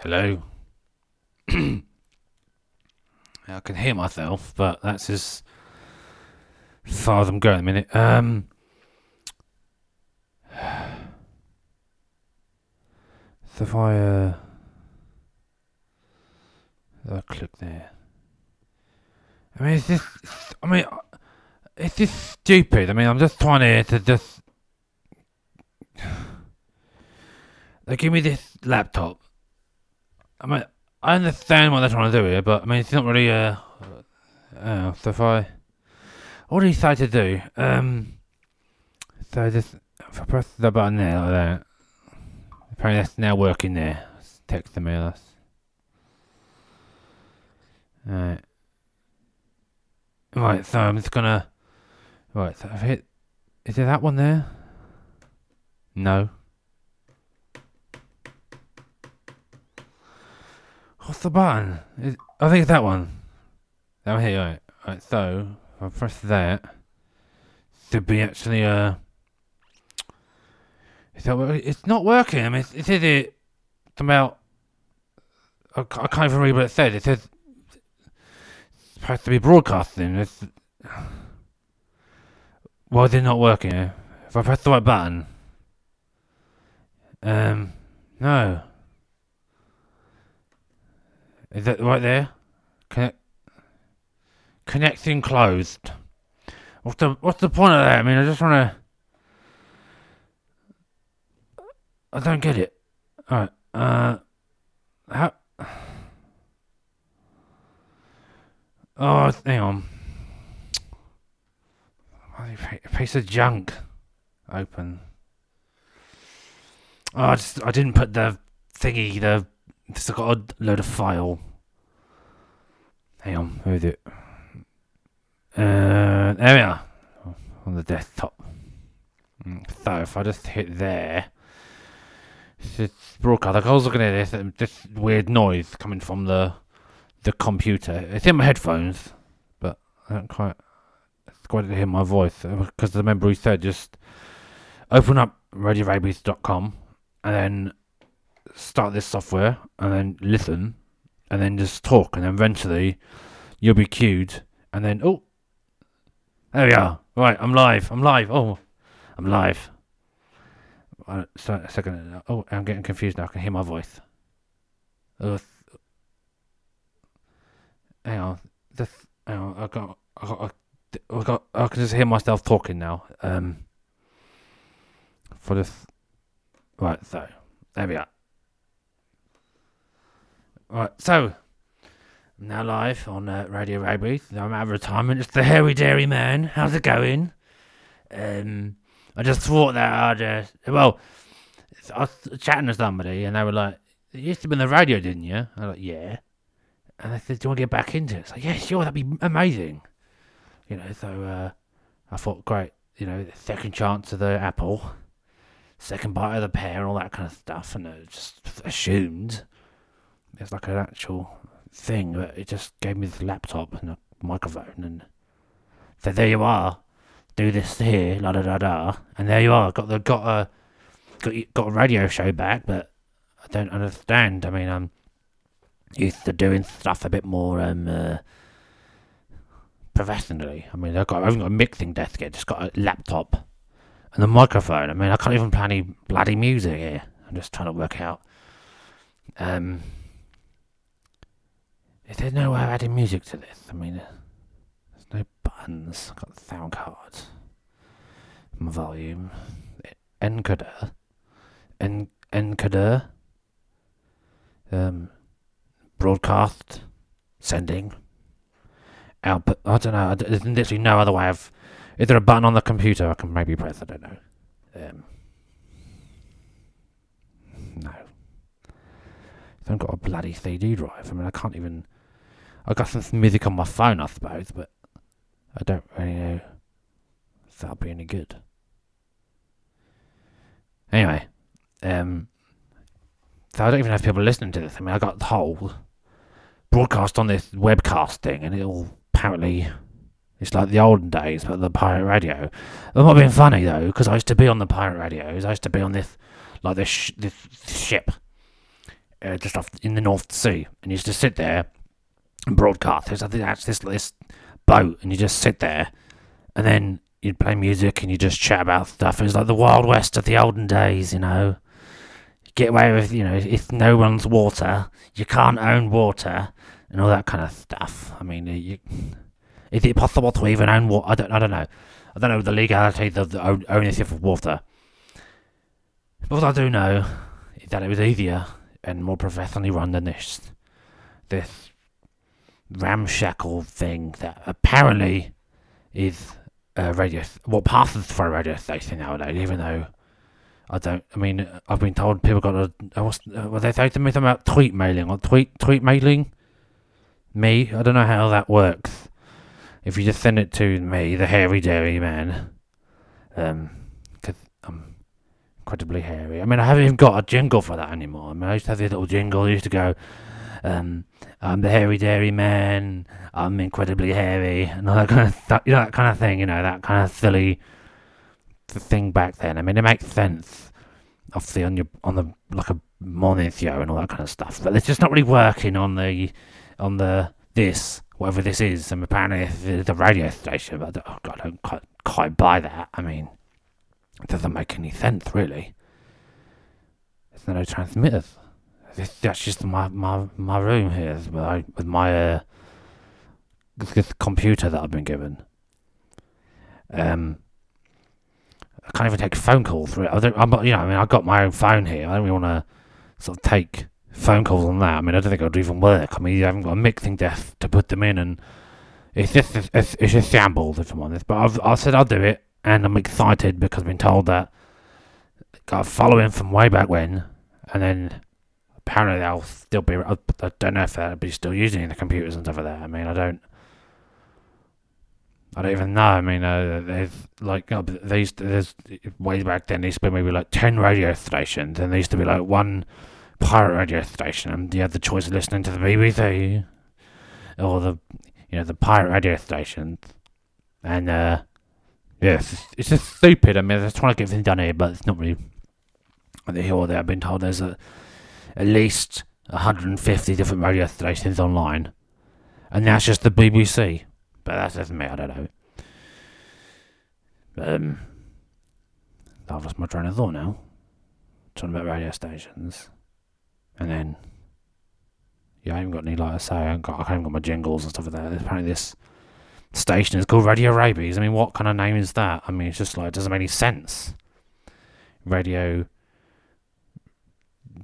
Hello. I can hear myself, but that's as far as I'm going the minute. Um, so if I, uh, if I click there. I mean, is this, I mean, is this stupid? I mean, I'm just trying to, to just, they give me this laptop. I mean, I understand what they're trying to do here, but I mean, it's not really, uh, uh so if I, what do you say to do? Um, so just, if I press the button there like that, apparently that's now working there. Text the mail us. alright. Right, so I'm just gonna, right, so I've hit, is there that one there? No. What's the button? Is, I think it's that one. That one here, right. So, if I press that, should be actually, uh, it's not, it's not working. I mean, it says it about, I, I can't even read what it said. It says, it's supposed to be broadcasting. It's, why is it not working? If I press the right button, um, no. Is that right there? Connect. Connecting closed. What's the What's the point of that? I mean, I just want to. I don't get it. All right. Uh. How? Oh, hang on. Pa- Piece of junk. Open. Oh, I just I didn't put the thingy the just got a load of file. Hang on, where is it? Uh, there we are. On the desktop. Mm, So if I just hit there, it's broadcast. Like I was looking at this, this weird noise coming from the the computer. It's in my headphones, but I don't quite it's quite hear my voice because the member he said just open up radiorabies.com and then start this software and then listen and then just talk and then eventually you'll be queued and then oh there we are. Right i'm live i'm live. Oh i'm live. Uh, so, a second. Oh i'm getting confused now. I can hear my voice. Th- hang on. Hang on. I got i got I got I can just hear myself talking now. Um for this right so there we are Right, so I'm now live on uh, Radio Rabies. I'm out of retirement. It's the hairy dairy man. How's it going? Um, I just thought that I'd uh, well, I was chatting to somebody and they were like, "You used to be on the radio, didn't you?" I was like, "Yeah." And they said, "Do you want to get back into it?" It's like, "Yeah, sure, that'd be amazing." You know, so uh, I thought, great. You know, second chance of the apple, second bite of the pear, and all that kind of stuff, and I just assumed it's like an actual thing, but it just gave me this laptop and a microphone and said, "There you are, do this here, la da da da," and there you are. Got the got a got got a radio show back, but I don't understand. I mean, I'm used to doing stuff a bit more um uh, professionally. I mean, I've got I haven't got a mixing desk yet, just got a laptop and a microphone. I mean, I can't even play any bloody music here. I'm just trying to work out. Um, is there no way of adding music to this? I mean, there's no buttons. I've got the sound card. My volume. Encoder. En- encoder. Um, broadcast. Sending. Output. I don't know. There's literally no other way of. Is there a button on the computer I can maybe press? I don't know. Um, no. I haven't got a bloody CD drive. I mean, I can't even. I got some music on my phone, I suppose, but I don't really know if that'll be any good. Anyway, um, so I don't even have people listening to this. I mean, I got the whole broadcast on this webcast thing, and it'll apparently it's like the olden days, but the pirate radio. It might have been funny though, because I used to be on the pirate radios. I used to be on this like this sh- this ship uh, just off in the North Sea, and used to sit there broadcast. There's think this boat, and you just sit there, and then you'd play music and you just chat about stuff. It was like the Wild West of the olden days, you know. Get away with, you know, if no one's water, you can't own water, and all that kind of stuff. I mean, you, is it possible to even own water? I don't, I don't know. I don't know the legality of the own, ownership of water. But what I do know is that it was easier and more professionally run than this. This ramshackle thing that apparently is a radio, what passes for a radio station nowadays, even though I don't. I mean, I've been told people got a. Uh, what's, uh, what they say to me about tweet mailing or tweet tweet mailing. Me, I don't know how that works. If you just send it to me, the hairy dairy man, um, because I'm incredibly hairy. I mean, I haven't even got a jingle for that anymore. I mean, I used to have this little jingle. I used to go, um, I'm the hairy dairy man. I'm incredibly hairy, and all that kind of stuff. You know, that kind of thing. You know, that kind of silly thing back then. I mean, it makes sense, obviously, on your on the like a morning show and all that kind of stuff. But it's just not really working on the on the this whatever this is. And apparently, it's a radio station, but oh God, I don't quite quite buy that. I mean, it doesn't make any sense really. There's no transmitters that's just my, my, my room here with my, with my uh, computer that I've been given. Um, I can't even take a phone calls through it. I don't, I'm, you know, I mean, I've got my own phone here. I don't really want to sort of take phone calls on that. I mean, I don't think it would even work. I mean, you haven't got a mixing desk to put them in, and it's just it's, it's just shambles if I'm honest. But I've I said I'll do it, and I'm excited because I've been told that got a following from way back when, and then apparently they'll still be. I, don't know if they'll be still using the computers and stuff like that. I mean, I don't. I don't even know. I mean, uh, there's like uh, these. There's way back then. There used to be maybe like ten radio stations, and there used to be like one pirate radio station, and you had the choice of listening to the BBC or the you know the pirate radio stations, and uh, yeah, it's, it's just stupid. I mean, they're trying to get everything done here, but it's not really. Here or there, I've been told there's a at least 150 different radio stations online, and that's just the BBC. But that's just me. I don't know. Um, I've lost my train of thought now. Talking about radio stations, and then yeah, I haven't got any like I say. I haven't got, I haven't got my jingles and stuff like that. Apparently, this station is called Radio Rabies. I mean, what kind of name is that? I mean, it's just like it doesn't make any sense. Radio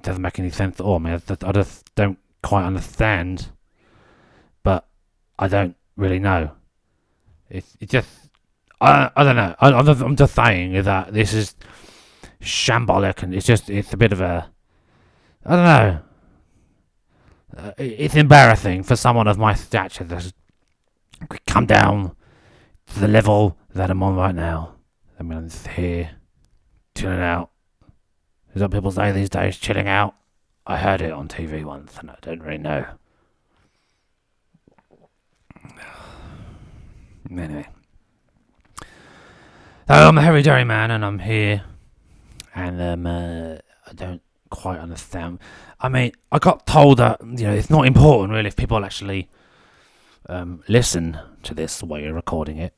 doesn't make any sense at all. I mean, I, I just don't quite understand, but I don't really know. It's it just I I don't know. I, I'm just saying that this is shambolic and it's just it's a bit of a I don't know. Uh, it's embarrassing for someone of my stature to come down to the level that I'm on right now. I mean, I'm just here, chilling out, is what people say these days, chilling out. I heard it on TV once and I don't really know. Anyway. So I'm a hairy dairy man and I'm here and um, uh, I don't quite understand. I mean, I got told that, you know, it's not important really if people actually um, listen to this while you're recording it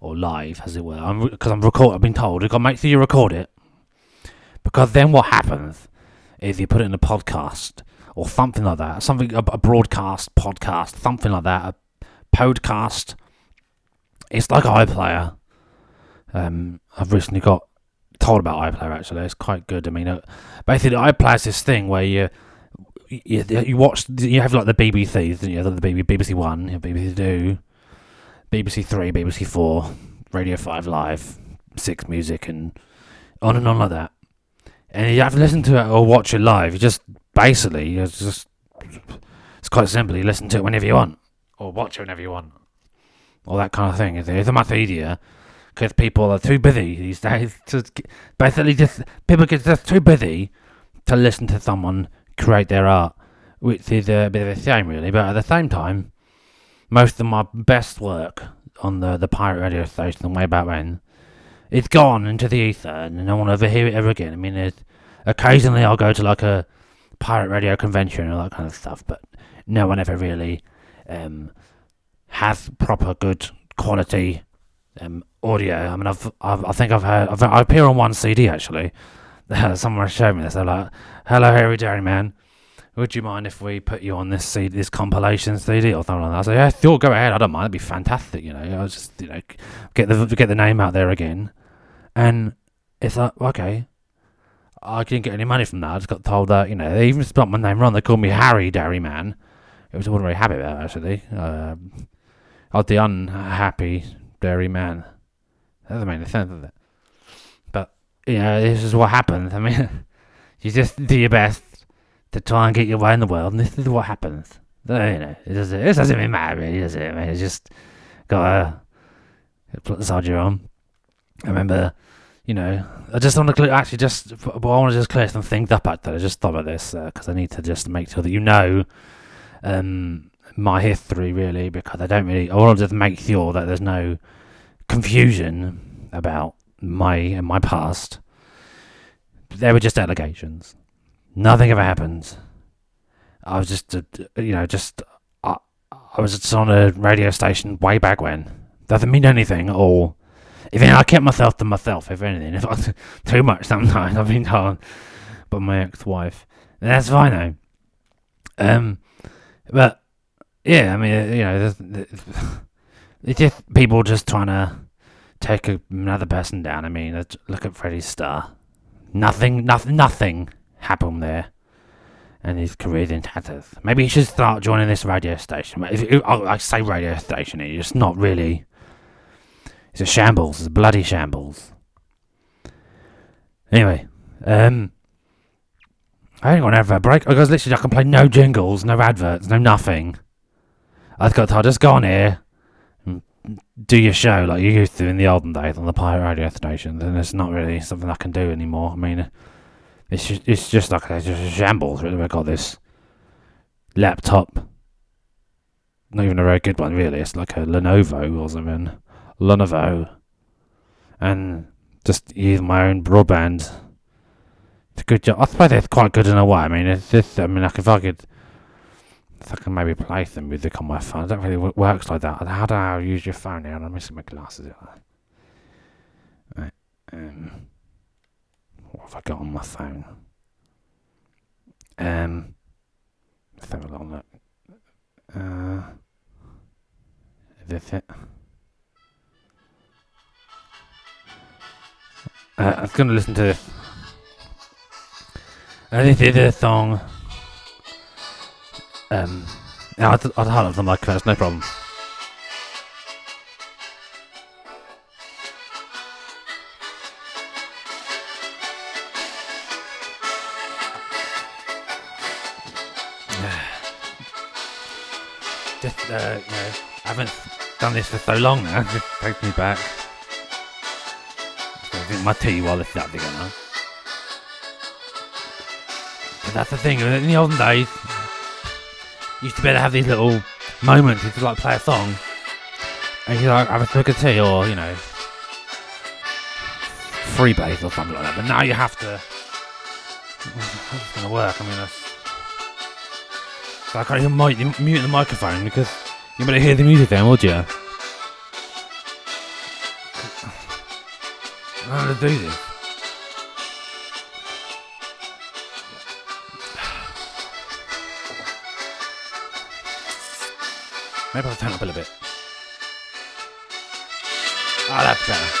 or live, as it were. Because I'm, re- I'm record. I've been told you've got to make sure you record it because then what happens is you put it in a podcast or something like that, something a, a broadcast podcast, something like that, a podcast. It's like iPlayer. Um, I've recently got told about iPlayer actually. It's quite good. I mean, uh, basically, iPlayer is this thing where you you, you watch you have like the BBC, you know, the BBC One, BBC Two, BBC Three, BBC Four, Radio Five Live, Six Music, and on and on like that and you have to listen to it or watch it live. You just basically it's just it's quite simple. You listen to it whenever you want, or watch it whenever you want, all that kind of thing. It's much easier because people are too busy these days to basically just people get just too busy to listen to someone create their art, which is a bit of a shame, really. But at the same time, most of my best work on the the pirate radio station way back when it's gone into the ether and no one ever hear it ever again. I mean, occasionally I'll go to like a pirate radio convention and all that kind of stuff, but no one ever really um, has proper good quality um, audio. I mean, I've, I've I think I've heard I've, I appear on one CD actually. Someone showed me this. They're like, "Hello, Harry Dairy Man. Would you mind if we put you on this CD, this compilation CD or something like that?" I said, "Yeah, sure, go ahead. I don't mind. It'd be fantastic. You know, I was just you know get the get the name out there again." And it's like, okay, I didn't get any money from that. I just got told that you know they even spelled my name wrong. They called me Harry Dairy Man. It was I wasn't very happy about actually. Um, I was the unhappy dairy man. That doesn't make any sense, does it? But you know, this is what happens. I mean, you just do your best to try and get your way in the world, and this is what happens. You know, it doesn't, it doesn't even matter, really, does it? I mean, it's just gotta put the soldier on. I remember, you know, I just want to clear, actually just, but I want to just clear some things up there. I just thought about this because uh, I need to just make sure that you know um, my history, really, because I don't really, I want to just make sure that there's no confusion about my and my past. They were just allegations. Nothing ever happened. I was just, uh, you know, just I, I was just on a radio station way back when. Doesn't mean anything at all. If anything, I kept myself to myself. If anything, if I too much sometimes, I've been told by my ex-wife. That's fine though. Um, but yeah, I mean, you know, it's just people just trying to take another person down. I mean, look at Freddie Starr. Nothing, nothing, nothing happened there, and his career's in tatters. Maybe he should start joining this radio station. If, oh, I say radio station, it's just not really. It's a shambles. It's a bloody shambles. Anyway, um, I ain't gonna have a break because literally I can play no jingles, no adverts, no nothing. I've got to just go on here and do your show like you used to in the olden days on the pirate radio station. Then it's not really something I can do anymore. I mean, it's just, it's just like it's just a shambles. Really, I've got this laptop. Not even a very good one, really. It's like a Lenovo or something. Lenovo. And just use my own broadband. It's a good job. I suppose it's quite good in a way. I mean, it's just, I mean, like if I could if I can maybe play some music on my phone. It don't really works like that. How do I use your phone now? I'm missing my glasses. Right. Um, what have I got on my phone? Um, let's have a little look. Uh, is this it? Uh, I was going to listen to this. Uh, this is a song um, I'd, I'd highlight them like that, no problem. Just, uh, you know, I haven't done this for so long now, it takes me back. Tea while is up together. But that's the thing, in the olden days, you used to be able to have these little moments. You could like play a song, and you like have a swig of tea, or you know, freebase or something like that. But now you have to. How's it gonna work? I mean, that's. I can't even mute, mute the microphone because you better hear the music then, would you? How to do this? Maybe I'll turn up a little bit. Oh, that's better.